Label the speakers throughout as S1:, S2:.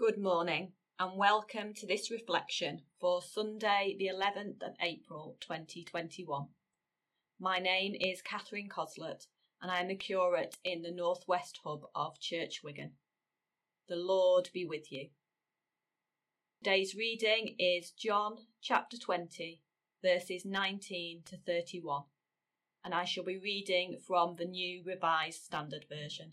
S1: Good morning and welcome to this reflection for Sunday, the 11th of April 2021. My name is Catherine Cosslett and I am the curate in the Northwest Hub of Church Wigan. The Lord be with you. Today's reading is John chapter 20, verses 19 to 31, and I shall be reading from the New Revised Standard Version.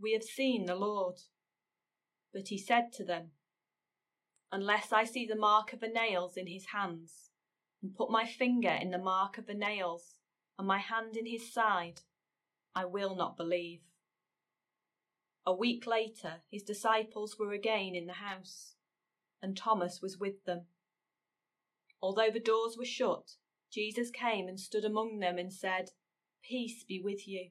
S1: we have seen the Lord. But he said to them, Unless I see the mark of the nails in his hands, and put my finger in the mark of the nails, and my hand in his side, I will not believe. A week later, his disciples were again in the house, and Thomas was with them. Although the doors were shut, Jesus came and stood among them and said, Peace be with you.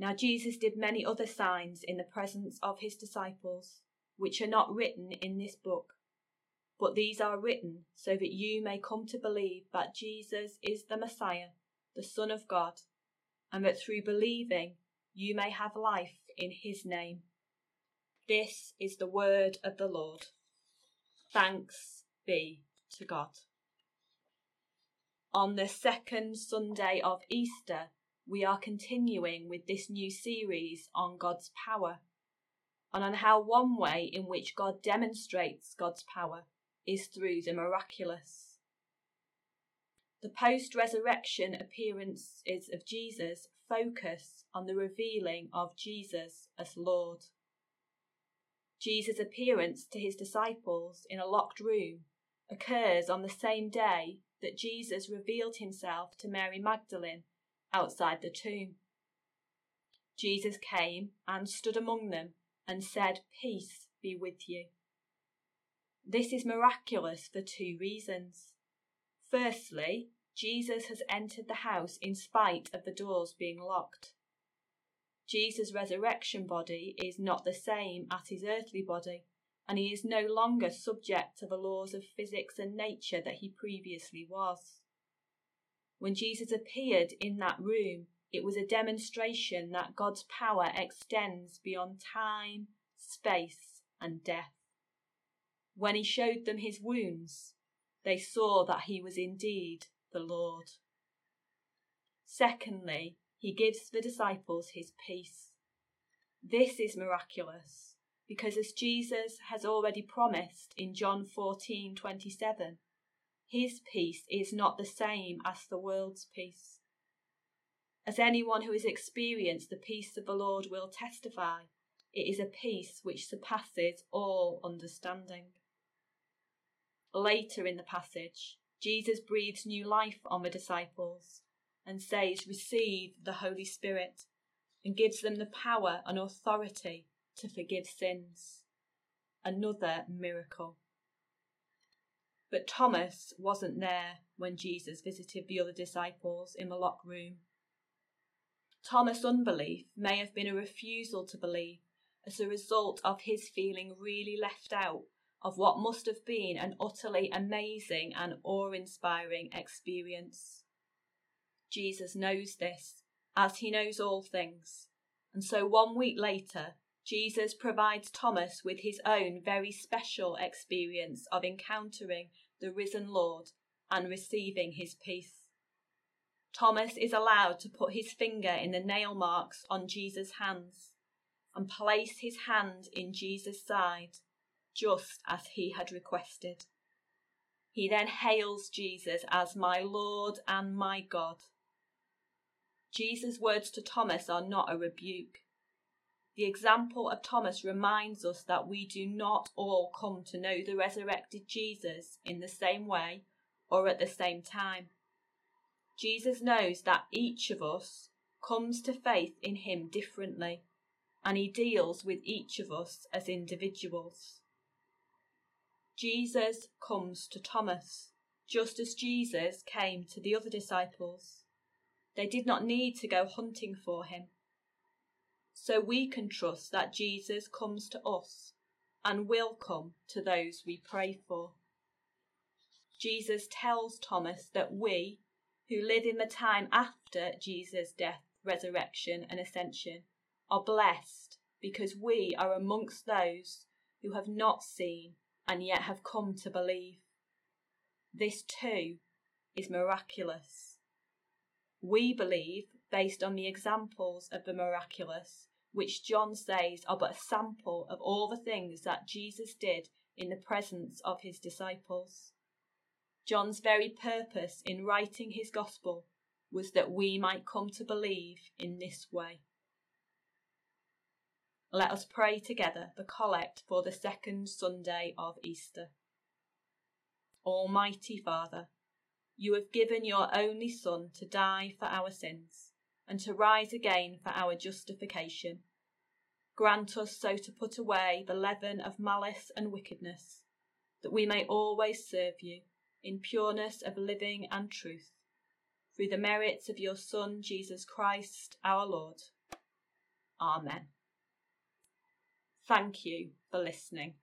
S1: Now Jesus did many other signs in the presence of his disciples, which are not written in this book. But these are written so that you may come to believe that Jesus is the Messiah, the Son of God, and that through believing you may have life in his name. This is the word of the Lord. Thanks be to God. On the second Sunday of Easter, we are continuing with this new series on God's power and on how one way in which God demonstrates God's power is through the miraculous. The post resurrection appearances of Jesus focus on the revealing of Jesus as Lord. Jesus' appearance to his disciples in a locked room occurs on the same day that Jesus revealed himself to Mary Magdalene outside the tomb. Jesus came and stood among them and said, Peace be with you. This is miraculous for two reasons. Firstly, Jesus has entered the house in spite of the doors being locked. Jesus' resurrection body is not the same as his earthly body, and he is no longer subject to the laws of physics and nature that he previously was. When Jesus appeared in that room, it was a demonstration that God's power extends beyond time, space, and death. When he showed them his wounds, they saw that he was indeed the Lord. Secondly, he gives the disciples his peace. This is miraculous because as Jesus has already promised in John 14:27, his peace is not the same as the world's peace. As anyone who has experienced the peace of the Lord will testify, it is a peace which surpasses all understanding. Later in the passage, Jesus breathes new life on the disciples and says, Receive the Holy Spirit, and gives them the power and authority to forgive sins. Another miracle. But Thomas wasn't there when Jesus visited the other disciples in the locked room. Thomas' unbelief may have been a refusal to believe as a result of his feeling really left out of what must have been an utterly amazing and awe inspiring experience. Jesus knows this, as he knows all things. And so one week later, Jesus provides Thomas with his own very special experience of encountering the risen Lord and receiving his peace. Thomas is allowed to put his finger in the nail marks on Jesus' hands and place his hand in Jesus' side, just as he had requested. He then hails Jesus as my Lord and my God. Jesus' words to Thomas are not a rebuke. The example of Thomas reminds us that we do not all come to know the resurrected Jesus in the same way or at the same time. Jesus knows that each of us comes to faith in him differently, and he deals with each of us as individuals. Jesus comes to Thomas, just as Jesus came to the other disciples. They did not need to go hunting for him. So we can trust that Jesus comes to us and will come to those we pray for. Jesus tells Thomas that we, who live in the time after Jesus' death, resurrection, and ascension, are blessed because we are amongst those who have not seen and yet have come to believe. This too is miraculous. We believe based on the examples of the miraculous, which John says are but a sample of all the things that Jesus did in the presence of his disciples. John's very purpose in writing his gospel was that we might come to believe in this way. Let us pray together the collect for the second Sunday of Easter. Almighty Father, you have given your only Son to die for our sins and to rise again for our justification. Grant us so to put away the leaven of malice and wickedness, that we may always serve you in pureness of living and truth, through the merits of your Son, Jesus Christ, our Lord. Amen. Thank you for listening.